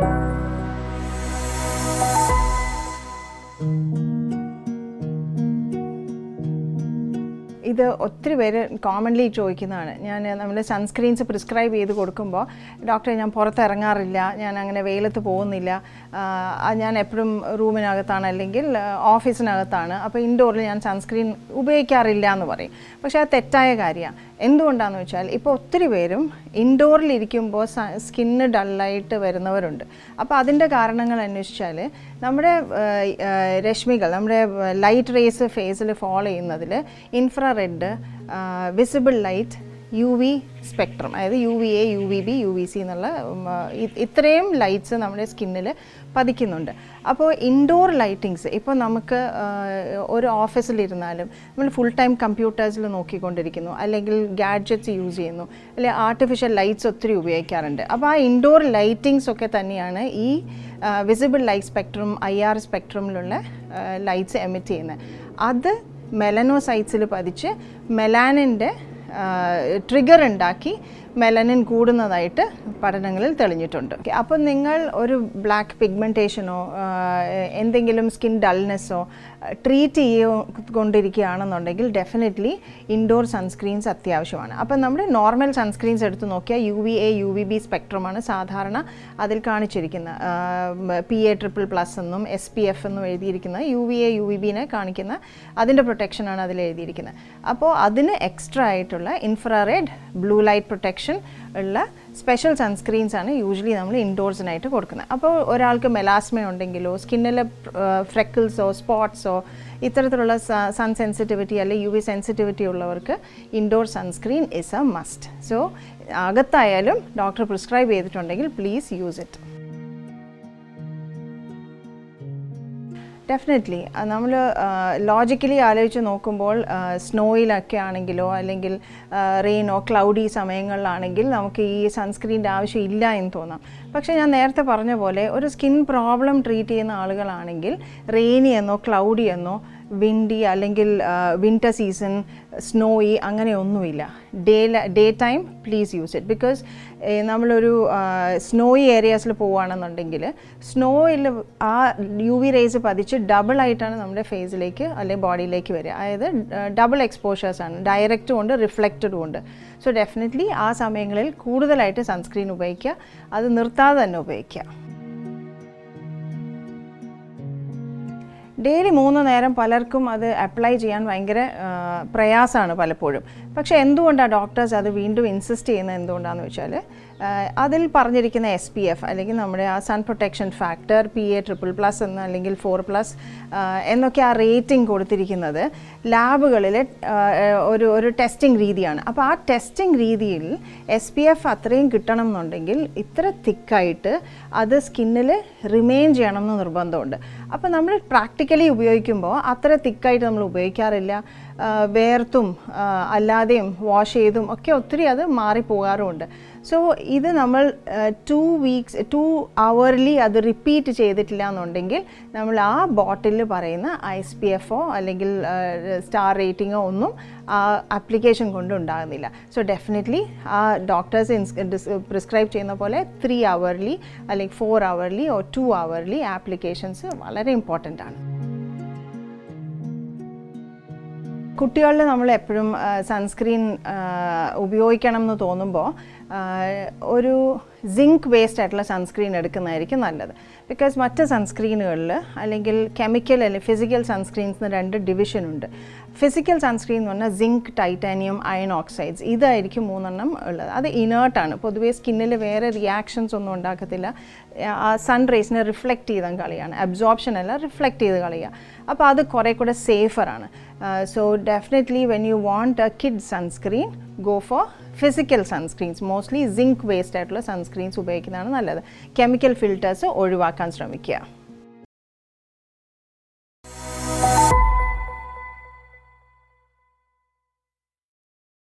Música ഇത് ഒത്തിരി പേര് കോമൺലി ചോദിക്കുന്നതാണ്. ഞാൻ നമ്മൾ സൺസ്ക്രീൻസ് പ്രിസ്ക്രൈബ് ചെയ്ത് കൊടുക്കുമ്പോൾ ഡോക്ടറെ ഞാൻ പുറത്തിറങ്ങാറില്ല. ഞാൻ അങ്ങനെ വെയിലത്ത് പോകുന്നില്ല. ഞാൻ എപ്പോഴും റൂമിനകത്താണ് അല്ലെങ്കിൽ ഓഫീസിനകത്താണ്. അപ്പോൾ ഇൻഡോറിൽ ഞാൻ സൺസ്ക്രീൻ ഉപയോഗിക്കാറില്ല എന്ന് പറയും. പക്ഷേ അത് തെറ്റായ കാര്യമാണ് എന്തുകൊണ്ടാണെന്ന് വെച്ചാൽ ഇപ്പോൾ ഒത്തിരി പേരും ഇൻഡോറിൽ ഇരിക്കുമ്പോൾ സ്കിന്ന് ഡള്ളായിട്ട് വരുന്നവരുണ്ട്. അപ്പോൾ അതിന്റെ കാരണങ്ങൾ അന്വേഷിച്ചാൽ നമ്മുടെ രശ്മികൾ നമ്മുടെ ലൈറ്റ് റേസ് ഫേസിൽ ഫോളോ ചെയ്യുന്നതിൽ infrared visible light U V spectrum അതായത് U V A U V B U V C എന്നുള്ള ഇത്രയും ലൈറ്റ്സ് നമ്മുടെ സ്കിന്നിൽ പതിക്കുന്നുണ്ട്. അപ്പോൾ ഇൻഡോർ ലൈറ്റിങ്സ് ഇപ്പോൾ നമുക്ക് ഒരു ഓഫീസിലിരുന്നാലും നമ്മൾ ഫുൾ ടൈം കമ്പ്യൂട്ടേഴ്സിൽ നോക്കിക്കൊണ്ടിരിക്കുന്നു. അല്ലെങ്കിൽ ഗാഡ്ജറ്റ്സ് യൂസ് ചെയ്യുന്നു. അല്ലെങ്കിൽ ആർട്ടിഫിഷ്യൽ ലൈറ്റ്സ് ഒത്തിരി ഉപയോഗിക്കാറുണ്ട്. അപ്പോൾ ആ ഇൻഡോർ ലൈറ്റിങ്സ് ഒക്കെ തന്നെയാണ് ഈ visible light spectrum I R സ്പെക്ട്രമിലുള്ള lights emit ചെയ്യുന്നത്. അത് മെലനോസൈറ്റ്സിൽ പതിച്ച് മെലാനിന്റെ ട്രിഗർ ഉണ്ടാക്കി മെലനിൻ കൂടുന്നതായിട്ട് പഠനങ്ങളിൽ തെളിഞ്ഞിട്ടുണ്ട്. അപ്പം നിങ്ങൾ ഒരു ബ്ലാക്ക് പിഗ്മെന്റേഷനോ എന്തെങ്കിലും സ്കിൻ ഡൾനെസ്സോ ട്രീറ്റ് ചെയ്തുകൊണ്ടിരിക്കുകയാണെന്നുണ്ടെങ്കിൽ ഡെഫിനറ്റ്ലി ഇൻഡോർ സൺസ്ക്രീൻസ് അത്യാവശ്യമാണ്. അപ്പം നമ്മുടെ നോർമൽ സൺസ്ക്രീൻസ് എടുത്ത് നോക്കിയാൽ U V A U V B സ്പെക്ട്രമാണ് സാധാരണ അതിൽ കാണിച്ചിരിക്കുന്നത് പി എ ട്രിപ്പിൾ പ്ലസ് എന്നും എസ് പി എഫ് എന്നും എഴുതിയിരിക്കുന്നത് U V A U V ബിനെ കാണിക്കുന്ന അതിന്റെ പ്രൊട്ടക്ഷനാണ് അതിൽ എഴുതിയിരിക്കുന്നത്. അപ്പോൾ അതിന് എക്സ്ട്രാ ആയിട്ടുള്ള ഇൻഫ്രാറെഡ് ബ്ലൂ ലൈറ്റ് പ്രൊട്ടക്ഷൻ ഉള്ള സ്പെഷ്യൽ സൺസ്ക്രീൻസ് ആണ് യൂഷ്വലി നമ്മൾ ഇൻഡോർസിനായിട്ട് കൊടുക്കുന്നത്. അപ്പോൾ ഒരാൾക്ക് മെലാസ്മ ഉണ്ടെങ്കിലോ സ്കിന്നിലെ ഫ്രെക്കിൾസോ സ്പോട്ട്സോ ഇത്തരത്തിലുള്ള സൺ സെൻസിറ്റിവിറ്റി അല്ലെങ്കിൽ യു വി സെൻസിറ്റിവിറ്റി ഉള്ളവർക്ക് indoor sunscreen is a must so അകത്തായാലും doctor prescribe ചെയ്തിട്ടുണ്ടെങ്കിൽ പ്ലീസ് യൂസ് ഇറ്റ് ഡെഫിനറ്റ്ലി നമ്മൾ ലോജിക്കലി ആലോചിച്ച് നോക്കുമ്പോൾ സ്നോയിലൊക്കെ ആണെങ്കിലോ അല്ലെങ്കിൽ റെയിനോ ക്ലൗഡി സമയങ്ങളിലാണെങ്കിൽ നമുക്ക് ഈ സൺസ്ക്രീന്റെ ആവശ്യം ഇല്ല എന്ന് തോന്നാം. പക്ഷേ ഞാൻ നേരത്തെ പറഞ്ഞ പോലെ ഒരു സ്കിൻ പ്രോബ്ലം ട്രീറ്റ് ചെയ്യുന്ന ആളുകളാണെങ്കിൽ റെയിനി എന്നോ ക്ലൗഡി എന്നോ വിൻഡി അല്ലെങ്കിൽ വിന്റർ സീസൺ സ്നോയി അങ്ങനെയൊന്നുമില്ല day day time please use it because നമ്മളൊരു സ്നോയി ഏരിയാസിൽ പോവുകയാണെന്നുണ്ടെങ്കിൽ സ്നോയിൽ ആ യു വി റേസ് പതിച്ച് ഡബിൾ ആയിട്ടാണ് നമ്മുടെ ഫേസിലേക്ക് അല്ലെങ്കിൽ ബോഡിയിലേക്ക് വരിക. അതായത് ഡബിൾ എക്സ്പോഷേഴ്സ് ആണ്. ഡയറക്റ്റും ഉണ്ട് റിഫ്ലക്റ്റഡും ഉണ്ട് സോ ഡെഫിനറ്റ്ലി ആ സമയങ്ങളിൽ കൂടുതലായിട്ട് സൺസ്ക്രീൻ ഉപയോഗിക്കുക. അത് നിർത്താതെ തന്നെ ഉപയോഗിക്കുക. ഡെയിലി മൂന്ന് നേരം പലർക്കും അത് അപ്ലൈ ചെയ്യാൻ ഭയങ്കര പ്രയാസമാണ് പലപ്പോഴും. പക്ഷേ എന്തുകൊണ്ടാണ് ഡോക്ടേഴ്സ് അത് വീണ്ടും ഇൻസിസ്റ്റ് ചെയ്യുന്നത് എന്തുകൊണ്ടാണെന്ന് വെച്ചാൽ അതിൽ പറഞ്ഞിരിക്കുന്ന എസ് പി എഫ് അല്ലെങ്കിൽ നമ്മുടെ ആ sun protection factor P A triple plus എന്ന് അല്ലെങ്കിൽ ഫോർ പ്ലസ് എന്നൊക്കെ ആ റേറ്റിംഗ് കൊടുത്തിരിക്കുന്നത് ലാബുകളിൽ ഒരു ഒരു ടെസ്റ്റിംഗ് രീതിയാണ്. അപ്പോൾ ആ ടെസ്റ്റിംഗ് രീതിയിൽ എസ് പി എഫ് അത്രയും കിട്ടണം എന്നുണ്ടെങ്കിൽ ഇത്ര തിക്കായിട്ട് അത് സ്കിന്നിൽ റിമെയിൻ ചെയ്യണം എന്ന് നിർബന്ധമുണ്ട്. അപ്പോൾ നമ്മൾ പ്രാക്ടിക്കലി ഉപയോഗിക്കുമ്പോൾ അത്ര തിക്കായിട്ട് നമ്മൾ ഉപയോഗിക്കാറില്ല. വേർത്തും അല്ലാതെയും വാഷ് ചെയ്തും ഒക്കെ ഒത്തിരി അത് മാറിപ്പോകാറുമുണ്ട്. സോ ഇത് നമ്മൾ ടു വീക്സ് ടു അവർലി അത് റിപ്പീറ്റ് ചെയ്തിട്ടില്ല എന്നുണ്ടെങ്കിൽ നമ്മൾ ആ ബോട്ടിലിൽ പറയുന്ന എസ് പി എഫോ അല്ലെങ്കിൽ സ്റ്റാർ റേറ്റിങ്ങോ ഒന്നും ആ ആപ്ലിക്കേഷൻ കൊണ്ട് ഉണ്ടാകുന്നില്ല. സോ ഡെഫിനറ്റ്ലി ആ ഡോക്ടേഴ്സ് പ്രിസ്ക്രൈബ് ചെയ്യുന്ന പോലെ ത്രീ അവർലി അല്ലെങ്കിൽ four hourly or two hourly applications വളരെ ഇമ്പോർട്ടന്റ് ആണ്. കുട്ടികളിൽ നമ്മൾ എപ്പോഴും സൺസ്ക്രീൻ ഉപയോഗിക്കണം എന്ന് തോന്നുമ്പോൾ ഒരു സിങ്ക് വേസ്റ്റ് ആയിട്ടുള്ള സൺസ്ക്രീൻ എടുക്കുന്നതായിരിക്കും നല്ലത്. ബിക്കോസ് മറ്റ് സൺസ്ക്രീനുകളിൽ അല്ലെങ്കിൽ കെമിക്കൽ അല്ലെങ്കിൽ ഫിസിക്കൽ സൺസ്ക്രീൻസിന് രണ്ട് ഡിവിഷൻ ഉണ്ട്. ഫിസിക്കൽ സൺസ്ക്രീൻ എന്ന് പറഞ്ഞാൽ സിങ്ക് ടൈറ്റാനിയം അയൺ ഓക്സൈഡ്സ് ഇതായിരിക്കും മൂന്നെണ്ണം ഉള്ളത്. അത് ഇനേർട്ടാണ് പൊതുവേ സ്കിന്നിൽ വേറെ റിയാക്ഷൻസ് ഒന്നും ഉണ്ടാക്കത്തില്ല. ആ സൺ റേസിനെ റിഫ്ലക്റ്റ് ചെയ്ത കളിയാണ്. അബ്സോർപ്ഷൻ അല്ല റിഫ്ലക്റ്റ് ചെയ്ത് കളിയാണ് അപ്പോൾ അത് കുറേ കൂടെ സേഫറാണ് so definitely when you want a kid sunscreen go for physical sunscreens mostly zinc based ആയിട്ടുള്ള സൺസ്ക്രീൻസ് ഉപയോഗിക്കുന്നതാണ് നല്ലത്. കെമിക്കൽ ഫിൽറ്റേഴ്സ് ഒഴിവാക്കാൻ ശ്രമിക്കുക.